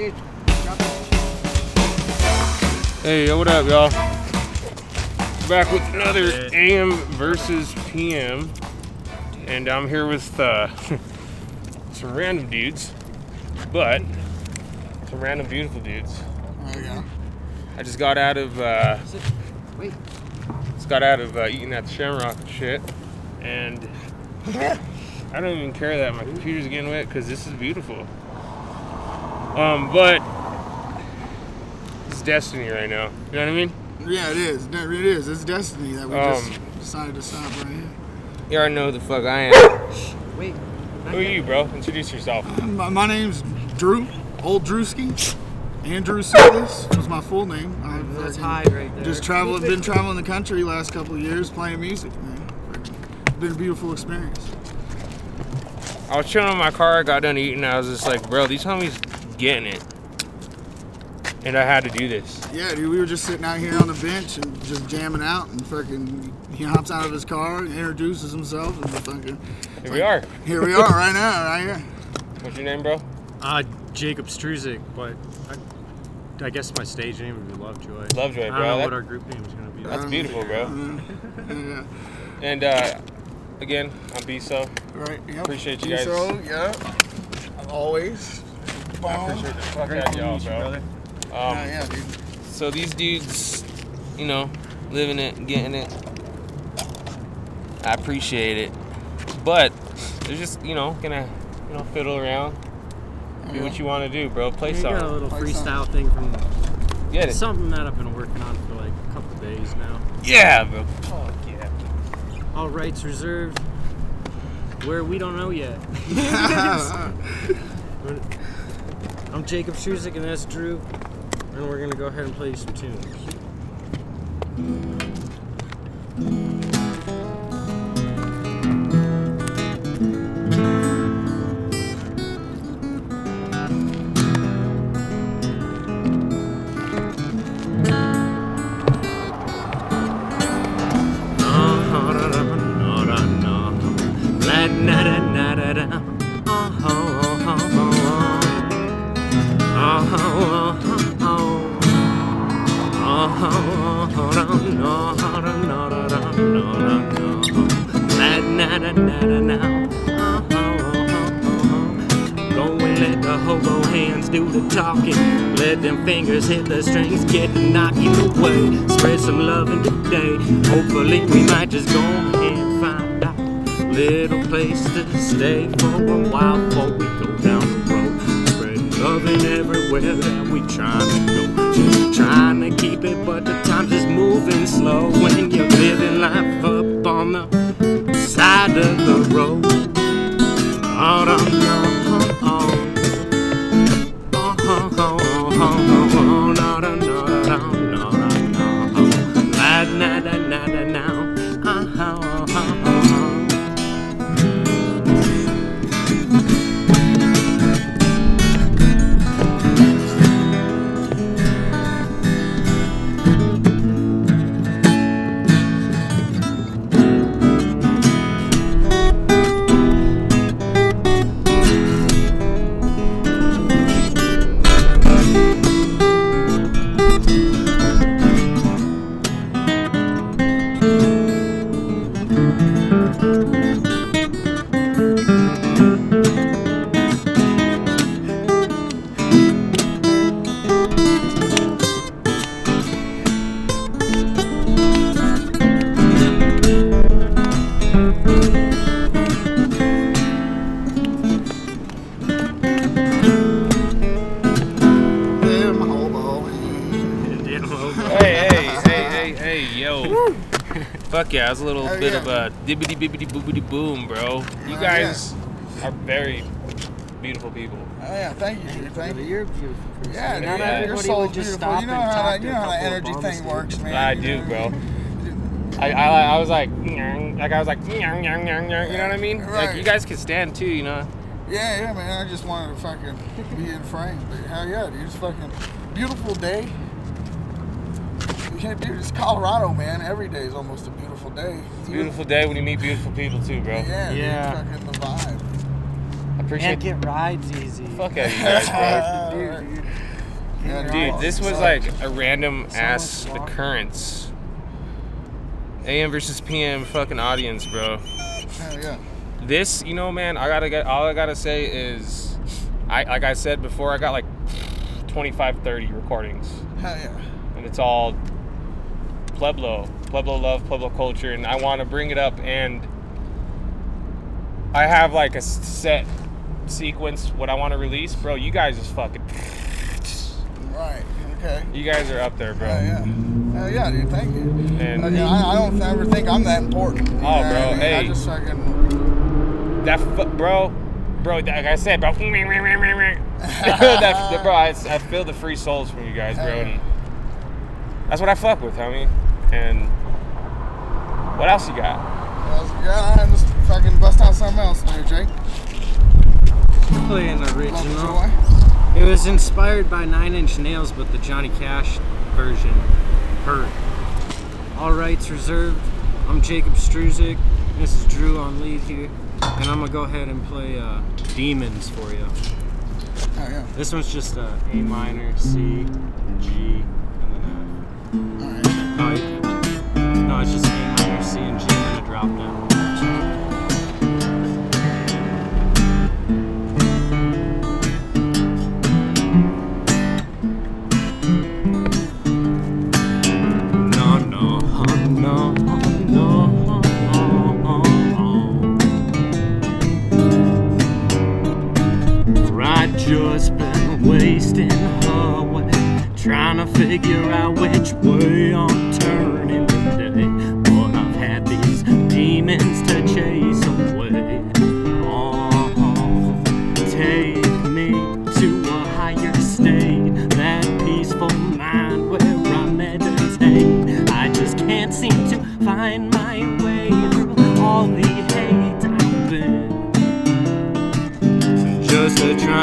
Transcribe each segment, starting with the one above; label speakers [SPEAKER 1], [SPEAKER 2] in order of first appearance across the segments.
[SPEAKER 1] Dude.
[SPEAKER 2] Hey, yo, what up, y'all? Back with another AM versus PM, and I'm here with uh, some random dudes, but some random beautiful dudes.
[SPEAKER 3] There you go.
[SPEAKER 2] I just got out of uh,
[SPEAKER 1] Wait.
[SPEAKER 2] just got out of uh, eating at the Shamrock and shit, and I don't even care that my computer's getting wet because this is beautiful. Um, but it's destiny right now. You know what I mean?
[SPEAKER 3] Yeah, it is. It is. It's destiny that we
[SPEAKER 2] Um,
[SPEAKER 3] just decided to stop right here.
[SPEAKER 2] You already know who the fuck I am.
[SPEAKER 1] Wait.
[SPEAKER 2] Who are you, bro? Introduce yourself.
[SPEAKER 3] My, my name's Drew, Old Drewski. Andrew Silas was my full name. I've
[SPEAKER 1] That's high right there.
[SPEAKER 3] just traveled, been traveling the country last couple of years playing music, man. Fucking Been a beautiful experience.
[SPEAKER 2] I was chilling in my car, I got done eating, I was just like, bro, these homies getting it. And I had to do this.
[SPEAKER 3] Yeah, dude, we were just sitting out here on the bench and just jamming out, and fucking he hops out of his car and introduces himself, and we're fucking
[SPEAKER 2] Here we are.
[SPEAKER 3] here we are right now, right here.
[SPEAKER 2] What's your name, bro?
[SPEAKER 4] Uh, Jacob Struzik, but I, I guess my stage name would be Lovejoy.
[SPEAKER 2] Lovejoy,
[SPEAKER 4] I
[SPEAKER 2] bro.
[SPEAKER 4] don't know
[SPEAKER 2] That-
[SPEAKER 4] what our group name is gonna be.
[SPEAKER 2] That's beautiful, bro.
[SPEAKER 3] Yeah,
[SPEAKER 2] And uh, again, I'm Biso.
[SPEAKER 3] right. Yep.
[SPEAKER 2] Appreciate you guys.
[SPEAKER 3] So, yeah, always.
[SPEAKER 2] I appreciate the fuck out of y'all, bro. Um,
[SPEAKER 3] Yeah, yeah, dude.
[SPEAKER 2] So these dudes, you know, living it, getting it. I appreciate it, but they're just, you know, gonna, you know, fiddle around, do what you want to do, bro. Play
[SPEAKER 4] I got a little
[SPEAKER 3] Play
[SPEAKER 4] freestyle thing from
[SPEAKER 2] Get it.
[SPEAKER 4] something that I've been working on for like a couple days now.
[SPEAKER 2] Yeah, bro. Fuck yeah.
[SPEAKER 4] All rights reserved. Where we don't know yet. I'm Jacob Struzik and that's Drew, and we're gonna go ahead and play you some tunes. Uh-huh, uh-huh, uh-huh. Go and let the hobo hands do the talking. Let them fingers hit the strings, get the knocking away. Spread some loving today. Hopefully, we might just go and find out. Little place to stay for a while before we go down the road. Spread loving everywhere that we trying to go. Just trying to keep it, but the time's just moving slow when you're living life up on the side of the road. Oh, no, no, oh, oh. Oh, oh,
[SPEAKER 2] Fuck yeah, it's a little
[SPEAKER 3] Oh,
[SPEAKER 2] bit
[SPEAKER 3] yeah.
[SPEAKER 2] of a dibbity bibbity boobity boom, bro. You
[SPEAKER 3] Oh,
[SPEAKER 2] guys are very beautiful people.
[SPEAKER 3] Oh, yeah, thank you, dude. Thank you.
[SPEAKER 1] You're beautiful. person.
[SPEAKER 3] Yeah, dude,
[SPEAKER 1] Not
[SPEAKER 2] yeah.
[SPEAKER 3] your
[SPEAKER 1] everybody
[SPEAKER 3] soul's
[SPEAKER 1] would just
[SPEAKER 3] beautiful.
[SPEAKER 1] stop
[SPEAKER 3] You know
[SPEAKER 1] and
[SPEAKER 3] how
[SPEAKER 1] talk
[SPEAKER 3] that,
[SPEAKER 1] to
[SPEAKER 3] you know how that
[SPEAKER 1] couple of
[SPEAKER 3] energy thing
[SPEAKER 1] dude.
[SPEAKER 3] works, man.
[SPEAKER 2] I do,
[SPEAKER 3] know?
[SPEAKER 2] bro. I, I, I was like, like I was like, you know what I mean? Like
[SPEAKER 3] Right.
[SPEAKER 2] you guys can stand too, you know.
[SPEAKER 3] Yeah, yeah, man. I just wanted to fucking be in frame. But hell yeah, dude. It's fucking beautiful day. Yeah, dude, it's Colorado, man. Every day is almost a beautiful day.
[SPEAKER 2] It's a beautiful day when you meet beautiful people too, bro.
[SPEAKER 3] Yeah,
[SPEAKER 4] Yeah.
[SPEAKER 3] Dude, fucking the vibe.
[SPEAKER 2] I appreciate
[SPEAKER 1] And get rides easy.
[SPEAKER 2] Fuck out of you guys, bro.
[SPEAKER 1] Dude, dude.
[SPEAKER 3] better.
[SPEAKER 2] Dude,
[SPEAKER 3] off.
[SPEAKER 2] this was
[SPEAKER 3] So-
[SPEAKER 2] like a random ass occurrence. AM versus PM fucking audience, bro.
[SPEAKER 3] Hell yeah.
[SPEAKER 2] This, you know, man, I gotta get. All I gotta say is, I like I said before, I got like 25, 30 recordings,
[SPEAKER 3] Hell yeah.
[SPEAKER 2] and it's all Pueblo, Pueblo love, Pueblo culture, and I want to bring it up. And I have like a set sequence what I want to release, bro. You guys is fucking.
[SPEAKER 3] Right. Okay.
[SPEAKER 2] You guys are up there, bro.
[SPEAKER 3] Yeah. Hell yeah, dude. Thank you.
[SPEAKER 2] And
[SPEAKER 3] Uh, yeah, I, I don't ever think I'm that important.
[SPEAKER 2] Oh,
[SPEAKER 3] what I
[SPEAKER 2] bro,
[SPEAKER 3] mean? I
[SPEAKER 2] hey.
[SPEAKER 3] just fucking.
[SPEAKER 2] That fu- bro, bro, like I said, bro. that, bro, I, I feel the free souls from you guys, bro. And that's what I fuck with, homie. And what else you got?
[SPEAKER 3] Yeah, I just fucking bust out something else there, Jake.
[SPEAKER 4] Play an
[SPEAKER 3] the
[SPEAKER 4] original. It was inspired by Nine Inch Nails, but the Johnny Cash version hurt. All rights reserved. I'm Jacob Struzik. This is Drew on lead here, and I'm gonna go ahead and play uh, Demons for you.
[SPEAKER 3] Oh yeah.
[SPEAKER 4] This one's just uh, A minor, C, G, and then
[SPEAKER 3] All right.
[SPEAKER 4] F. No, no, just just been wasting away, trying to figure out which way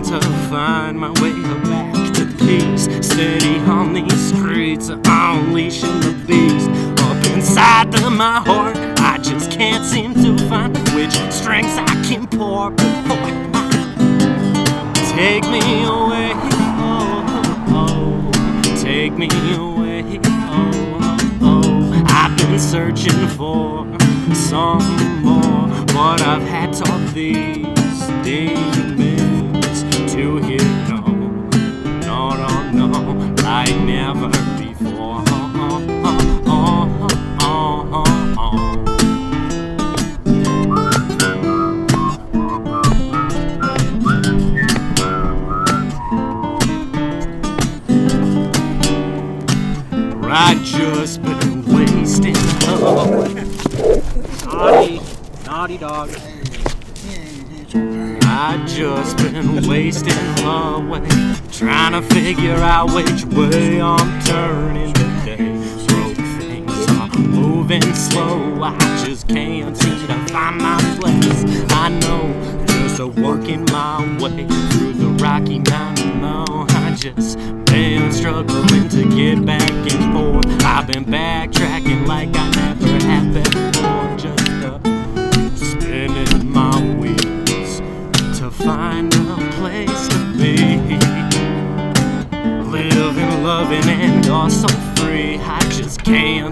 [SPEAKER 4] trying to find my way back to peace. Steady on these streets, unleashing the beast. Up inside of my heart, I just can't seem to find which strengths I can pour before take me away. Oh, oh, oh. take me away. Oh, oh, oh. I've been searching for some more, but I've had to these demons hear no, no, no, no, like never before. I just been love. Naughty, naughty dog. I just been wasting away, trying to figure out which way I'm turning today. Broke things are moving slow. I just can't seem to find my place. I know just a working my way through the Rocky Mountain. I just been struggling to get back and forth. I've been backtracking like I never have before. Just find a place to be. Living, loving, and also free. I just can't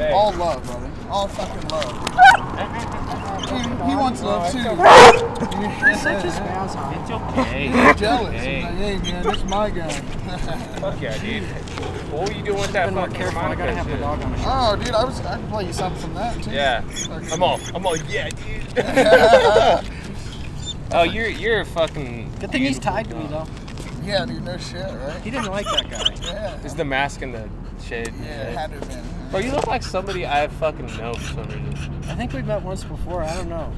[SPEAKER 2] Hey.
[SPEAKER 3] All love, brother. All fucking love. he, he wants love too.
[SPEAKER 4] He's such a spaz on.
[SPEAKER 2] It's okay.
[SPEAKER 3] He's jealous.
[SPEAKER 2] Hey.
[SPEAKER 3] He's like, hey man, this is my guy.
[SPEAKER 2] Fuck yeah, dude. What were you doing with that
[SPEAKER 4] Been more
[SPEAKER 2] fucking
[SPEAKER 4] careful. I gotta
[SPEAKER 2] harmonica
[SPEAKER 4] have the
[SPEAKER 2] shit?
[SPEAKER 4] dog on the show.
[SPEAKER 3] oh, dude, I was I can play you something from that too.
[SPEAKER 2] Yeah.
[SPEAKER 3] Fucking-
[SPEAKER 2] I'm all, I'm all, yeah, dude. oh, you're, you're a fucking.
[SPEAKER 4] Good thing he's tied to me though.
[SPEAKER 3] Yeah, dude, no shit, right?
[SPEAKER 4] He didn't like that guy.
[SPEAKER 3] Yeah.
[SPEAKER 2] Is the mask and the shade?
[SPEAKER 3] Yeah, it had to have been.
[SPEAKER 2] Bro, you look like somebody I fucking know for some reason.
[SPEAKER 4] I think we met once before. I don't know.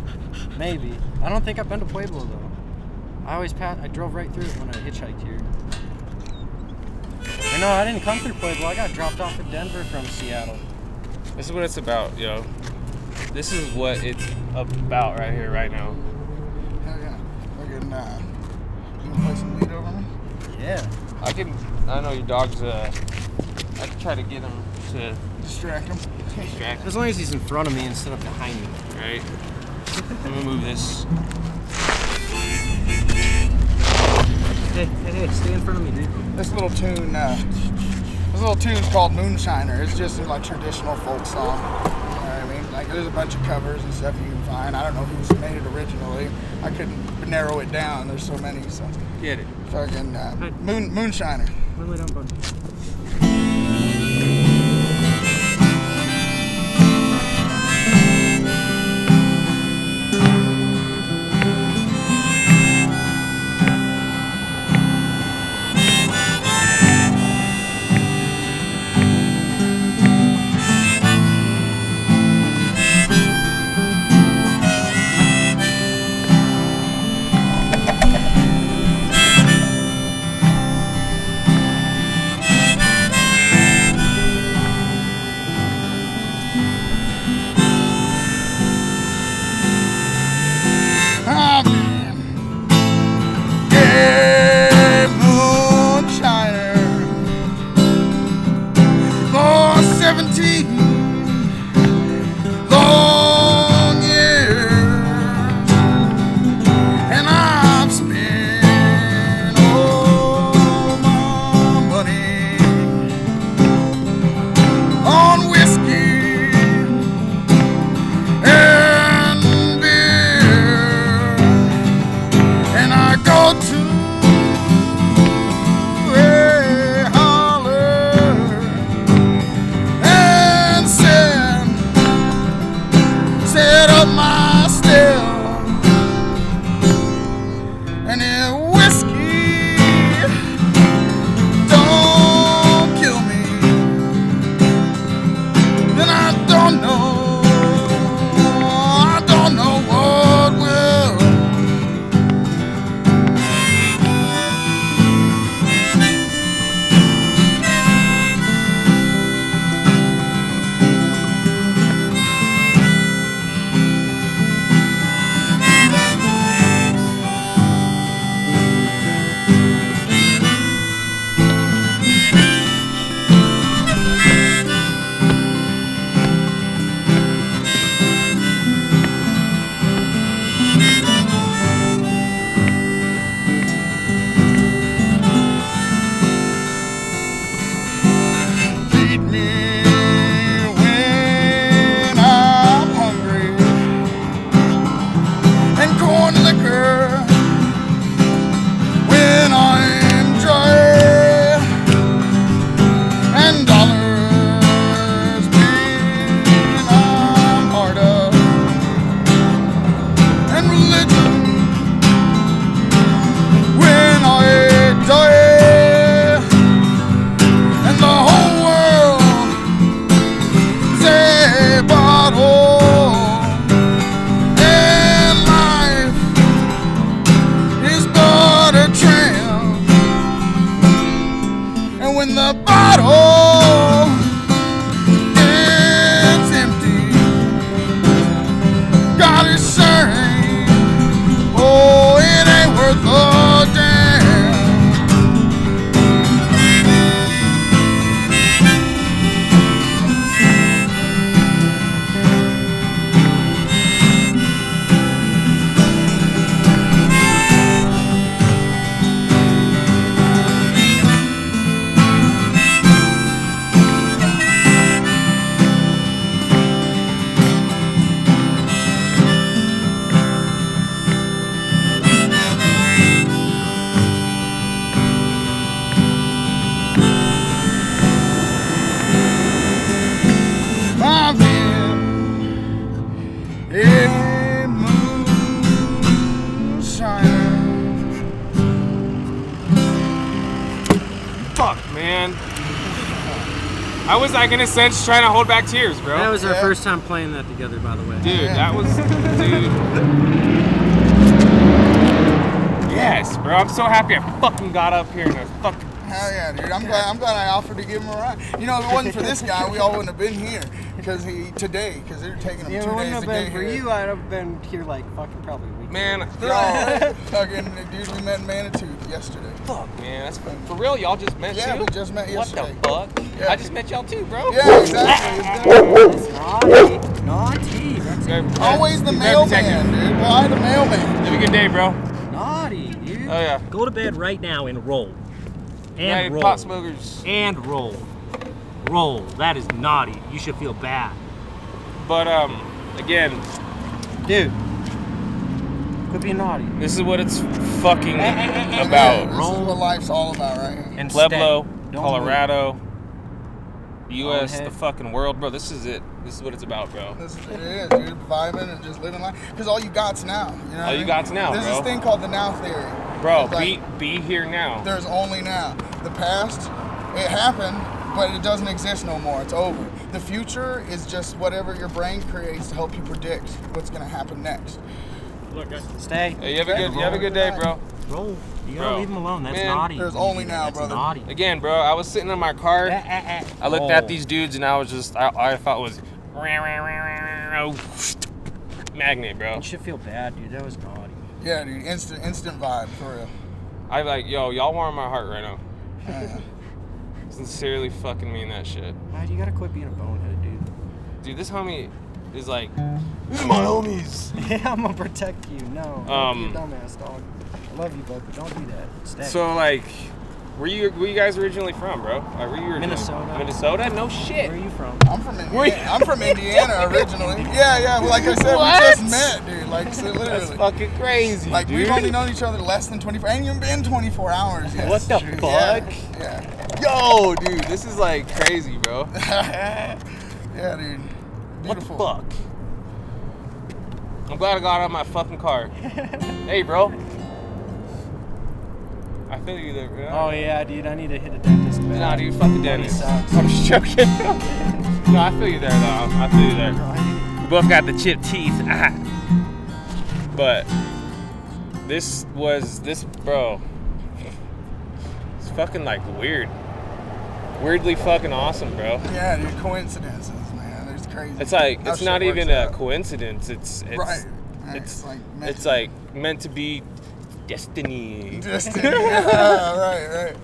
[SPEAKER 4] Maybe. I don't think I've been to Pueblo though. I always pass. I drove right through it when I hitchhiked here. Or no, I didn't come through Pueblo. I got dropped off in Denver from Seattle.
[SPEAKER 2] This is what it's about, yo. This is what it's about right here, right now.
[SPEAKER 3] Hell yeah. Fucking, uh, you wanna play some weed over me?
[SPEAKER 4] Yeah.
[SPEAKER 2] I can, I know your dog's, uh, I can try to get him to
[SPEAKER 3] Distract him.
[SPEAKER 2] distract,
[SPEAKER 4] As long as he's in front of me instead of behind me.
[SPEAKER 2] right? Let me move this.
[SPEAKER 4] Hey, hey, hey, stay in front of me, dude.
[SPEAKER 3] This little tune, uh, this little tune's called Moonshiner. It's just a like traditional folk song. You know what I mean? Like there's a bunch of covers and stuff you can find. I don't know who's made it originally. I couldn't narrow it down. There's so many. So
[SPEAKER 2] Get it.
[SPEAKER 3] fucking uh,
[SPEAKER 4] Hey.
[SPEAKER 3] Moon Moonshiner.
[SPEAKER 4] Wait, wait, don't bug.
[SPEAKER 3] Fuck,
[SPEAKER 2] man. How was I gonna sense trying to hold back tears, bro?
[SPEAKER 1] That was our
[SPEAKER 3] yeah.
[SPEAKER 1] first time playing that together, by the way.
[SPEAKER 2] Dude, yeah. that was, dude. Yes, bro. I'm so happy I fucking got up here and I fucking
[SPEAKER 3] Hell yeah, dude. I'm glad. I'm glad I offered to give him a ride. You know, if it wasn't for this guy, we all wouldn't have been here because he today because they're taking him
[SPEAKER 1] Yeah,
[SPEAKER 3] two
[SPEAKER 1] it wouldn't
[SPEAKER 3] days
[SPEAKER 1] have
[SPEAKER 3] to
[SPEAKER 1] been
[SPEAKER 3] get
[SPEAKER 1] for
[SPEAKER 3] here.
[SPEAKER 1] you. I'd have been here like fucking probably a week.
[SPEAKER 2] Man,
[SPEAKER 3] Yo, fucking dude, we met in Manitou yesterday.
[SPEAKER 2] fuck, man. That's for, for real. Y'all just met
[SPEAKER 3] Yeah,
[SPEAKER 2] too?
[SPEAKER 3] we just met yesterday.
[SPEAKER 2] What the fuck?
[SPEAKER 3] Yeah.
[SPEAKER 2] I just met y'all too, bro.
[SPEAKER 3] Yeah, exactly. It's.
[SPEAKER 1] Naughty, naughty. That's
[SPEAKER 2] Okay,
[SPEAKER 3] Always the
[SPEAKER 2] Very
[SPEAKER 3] mailman, dude. Why the mailman?
[SPEAKER 2] Have a good day, bro.
[SPEAKER 1] naughty, dude.
[SPEAKER 2] Oh yeah.
[SPEAKER 4] Go to bed right now and roll. And
[SPEAKER 2] United
[SPEAKER 4] roll.
[SPEAKER 2] pot smokers.
[SPEAKER 4] And roll. Roll. That is naughty. You should feel bad.
[SPEAKER 2] But um, again,
[SPEAKER 1] Dude, could be naughty.
[SPEAKER 2] this is what it's fucking
[SPEAKER 3] Yeah,
[SPEAKER 2] about.
[SPEAKER 3] this
[SPEAKER 4] Roll.
[SPEAKER 3] is what life's all about, right here.
[SPEAKER 4] And
[SPEAKER 2] Pueblo,
[SPEAKER 1] stay. Don't
[SPEAKER 2] Colorado, U.S., the fucking world, bro. This is it. This is what it's about, bro.
[SPEAKER 3] This is it is, dude. Vibing and just living life. Because all you got's now. You know what
[SPEAKER 2] All
[SPEAKER 3] I
[SPEAKER 2] you
[SPEAKER 3] mean?
[SPEAKER 2] got's now,
[SPEAKER 3] There's
[SPEAKER 2] bro.
[SPEAKER 3] this thing called the now theory.
[SPEAKER 2] Bro,
[SPEAKER 3] like,
[SPEAKER 2] be be here now.
[SPEAKER 3] there's only now. The past, it happened, but it doesn't exist no more. It's over. The future is just whatever your brain creates to help you predict what's gonna happen next.
[SPEAKER 4] Look, guys.
[SPEAKER 1] Stay.
[SPEAKER 2] Hey, you have a good you have a good day, bro.
[SPEAKER 4] Roll. You gotta
[SPEAKER 2] Bro.
[SPEAKER 4] leave him alone. That's
[SPEAKER 2] Man,
[SPEAKER 4] naughty.
[SPEAKER 3] there's only now,
[SPEAKER 4] That's
[SPEAKER 3] brother.
[SPEAKER 4] naughty.
[SPEAKER 2] Again, bro, I was sitting in my car. I looked at these dudes and I was just I, I thought was magnet, bro.
[SPEAKER 1] You should feel bad, dude. That was naughty.
[SPEAKER 3] Yeah, dude. Instant, instant vibe for real.
[SPEAKER 2] I like, yo, y'all warm my heart right now.
[SPEAKER 3] Yeah.
[SPEAKER 2] Sincerely fucking mean that shit.
[SPEAKER 1] Why you gotta quit being a bonehead, dude?
[SPEAKER 2] Dude, this homie is like, these are my homies.
[SPEAKER 1] Yeah, I'm gonna protect you. No. don't
[SPEAKER 2] Um,
[SPEAKER 1] be a dumbass dog. I love you, bud, but don't do that. Stay.
[SPEAKER 2] So like, where you where you guys originally from, bro? Like, where you originally?
[SPEAKER 1] Minnesota.
[SPEAKER 2] Minnesota? No shit.
[SPEAKER 1] where are you from?
[SPEAKER 3] I'm from Indiana. I'm from Indiana originally. Yeah, yeah. Well, like I said,
[SPEAKER 2] What?
[SPEAKER 3] we just met, dude. Like, so
[SPEAKER 2] That's
[SPEAKER 3] literally.
[SPEAKER 2] fucking crazy,
[SPEAKER 3] Like
[SPEAKER 2] dude.
[SPEAKER 3] we've only known each other less than 24. Ain't even been 24 hours. Yet.
[SPEAKER 2] What the
[SPEAKER 3] Yeah,
[SPEAKER 2] fuck?
[SPEAKER 3] Yeah.
[SPEAKER 2] Yo, dude, this is like crazy, bro.
[SPEAKER 3] Yeah, dude.
[SPEAKER 2] What the
[SPEAKER 3] Beautiful.
[SPEAKER 2] fuck? I'm glad I got out of my fucking car. hey, bro. I feel you there, bro.
[SPEAKER 1] Oh yeah, dude. I need to hit a dentist. Bad.
[SPEAKER 2] Nah, dude, fuck the dentist.
[SPEAKER 1] sucks.
[SPEAKER 2] I'm just joking. no, I feel you there, though. I feel you there. We both got the chipped teeth. Ah. But this was this, bro. It's fucking like weird. Weirdly fucking awesome, bro.
[SPEAKER 3] Yeah, dude. Coincidences, man. There's crazy.
[SPEAKER 2] It's like it's not
[SPEAKER 3] works
[SPEAKER 2] even a
[SPEAKER 3] out.
[SPEAKER 2] coincidence. It's it's
[SPEAKER 3] Right. Right,
[SPEAKER 2] it's
[SPEAKER 3] it's like meant
[SPEAKER 2] it's
[SPEAKER 3] to
[SPEAKER 2] like meant to be destiny.
[SPEAKER 3] Just yeah, right,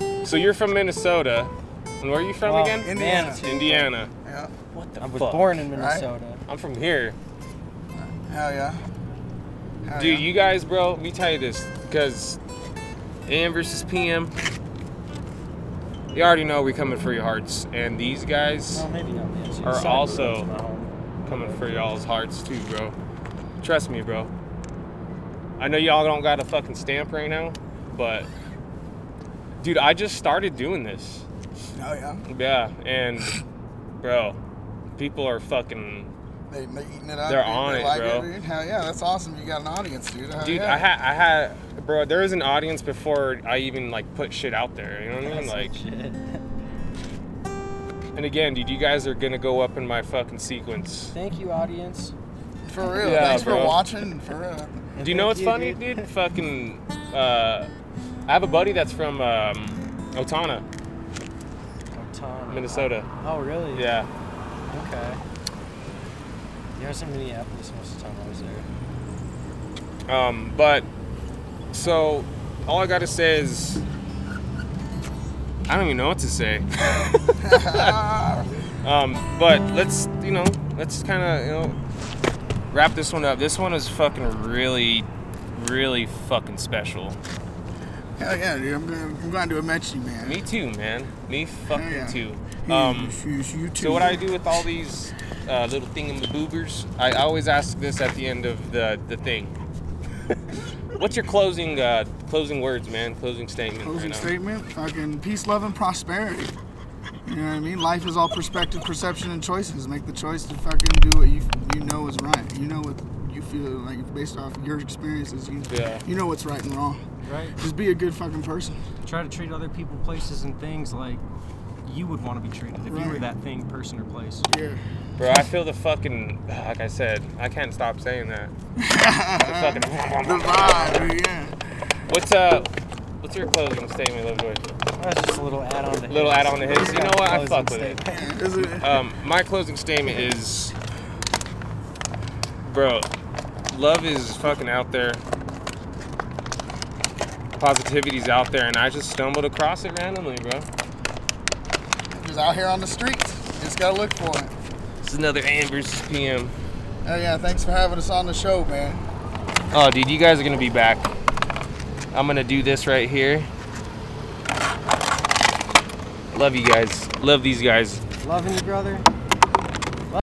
[SPEAKER 3] right.
[SPEAKER 2] So you're from Minnesota, and where are you from
[SPEAKER 1] Well,
[SPEAKER 2] again?
[SPEAKER 3] Indiana.
[SPEAKER 2] Indiana.
[SPEAKER 3] Yeah.
[SPEAKER 2] What the fuck?
[SPEAKER 1] I was
[SPEAKER 2] fuck?
[SPEAKER 1] born in
[SPEAKER 3] Right?
[SPEAKER 1] Minnesota.
[SPEAKER 2] I'm from here.
[SPEAKER 3] Hell yeah. Hell
[SPEAKER 2] Dude,
[SPEAKER 3] yeah.
[SPEAKER 2] you guys, bro, let me tell you this, because AM versus PM, you already know we're coming for your hearts, and these guys
[SPEAKER 1] Well, maybe not.
[SPEAKER 2] Are also-
[SPEAKER 1] is my home.
[SPEAKER 2] coming for y'all's hearts too, bro. Trust me, bro. I know y'all don't got a fucking stamp right now, but dude, I just started doing this.
[SPEAKER 3] Hell yeah.
[SPEAKER 2] Yeah, and bro, people are fucking
[SPEAKER 3] They, they eating it up.
[SPEAKER 2] They're
[SPEAKER 3] dude.
[SPEAKER 2] on
[SPEAKER 3] They
[SPEAKER 2] it,
[SPEAKER 3] like
[SPEAKER 2] bro.
[SPEAKER 3] dude. Hell yeah, that's awesome. You got an audience, dude. Hell
[SPEAKER 2] dude.
[SPEAKER 3] yeah.
[SPEAKER 2] I had I had bro, there was an audience before I even like put shit out there. You know what I mean? Like,
[SPEAKER 1] shit.
[SPEAKER 2] and again, dude, you guys are gonna go up in my fucking sequence.
[SPEAKER 1] Thank you, audience.
[SPEAKER 3] For real.
[SPEAKER 2] Yeah,
[SPEAKER 3] Thanks
[SPEAKER 2] bro.
[SPEAKER 3] for watching. For real.
[SPEAKER 2] Do you know
[SPEAKER 1] thank
[SPEAKER 2] what's funny, dude? Fucking, uh, I have a buddy that's from um, Owatonna,
[SPEAKER 1] Owatonna.
[SPEAKER 2] Minnesota.
[SPEAKER 1] Oh, really?
[SPEAKER 2] Yeah.
[SPEAKER 1] Okay. Yeah, I was in Minneapolis most of the time I was there.
[SPEAKER 2] Um, but so all I gotta say is I don't even know what to say. um, but let's you know let's kind of you know wrap this one up. This one is fucking really, really fucking special.
[SPEAKER 3] Hell yeah, dude. I'm going, I'm going to admit you, man.
[SPEAKER 2] Me too, man. Me fucking
[SPEAKER 3] yeah.
[SPEAKER 2] too. Um,
[SPEAKER 3] you, you too.
[SPEAKER 2] So what I do with all these uh, little thingamaboobers, I always ask this at the end of the the thing. What's your closing uh, closing words, man? Closing statement.
[SPEAKER 3] Closing
[SPEAKER 2] right
[SPEAKER 3] statement, fucking peace, love, and prosperity. You know what I mean? Life is all perspective, perception, and choices. Make the choice to fucking do what you you know is right. You know what you feel like based off your experiences. You
[SPEAKER 2] Yeah.
[SPEAKER 3] you know what's right and wrong.
[SPEAKER 1] Right.
[SPEAKER 3] Just be a good fucking person.
[SPEAKER 1] Try to treat other people, places, and things like
[SPEAKER 5] you would want to be treated if you were that thing, person, or place.
[SPEAKER 3] Yeah.
[SPEAKER 2] Bro, I feel the fucking like I said, I can't stop saying that. the
[SPEAKER 3] The
[SPEAKER 2] fucking
[SPEAKER 3] vibe, yeah.
[SPEAKER 2] What's uh what's your closing statement, Lovejoy?
[SPEAKER 1] That's just a little add on to his.
[SPEAKER 2] Little add-on to his. You know what? I
[SPEAKER 1] closing
[SPEAKER 2] fuck with it.
[SPEAKER 1] statement.
[SPEAKER 3] It?
[SPEAKER 2] Um, my closing statement is, bro, love is fucking out there. Positivity's out there, and I just stumbled across it randomly, bro.
[SPEAKER 3] Just out here on the streets. Just gotta look for it.
[SPEAKER 2] This is another AM versus PM.
[SPEAKER 3] Oh yeah, thanks for having us on the show, man.
[SPEAKER 2] Oh, dude, you guys are gonna be back. I'm gonna do this right here. Love you guys. Love these guys.
[SPEAKER 1] Loving you, brother.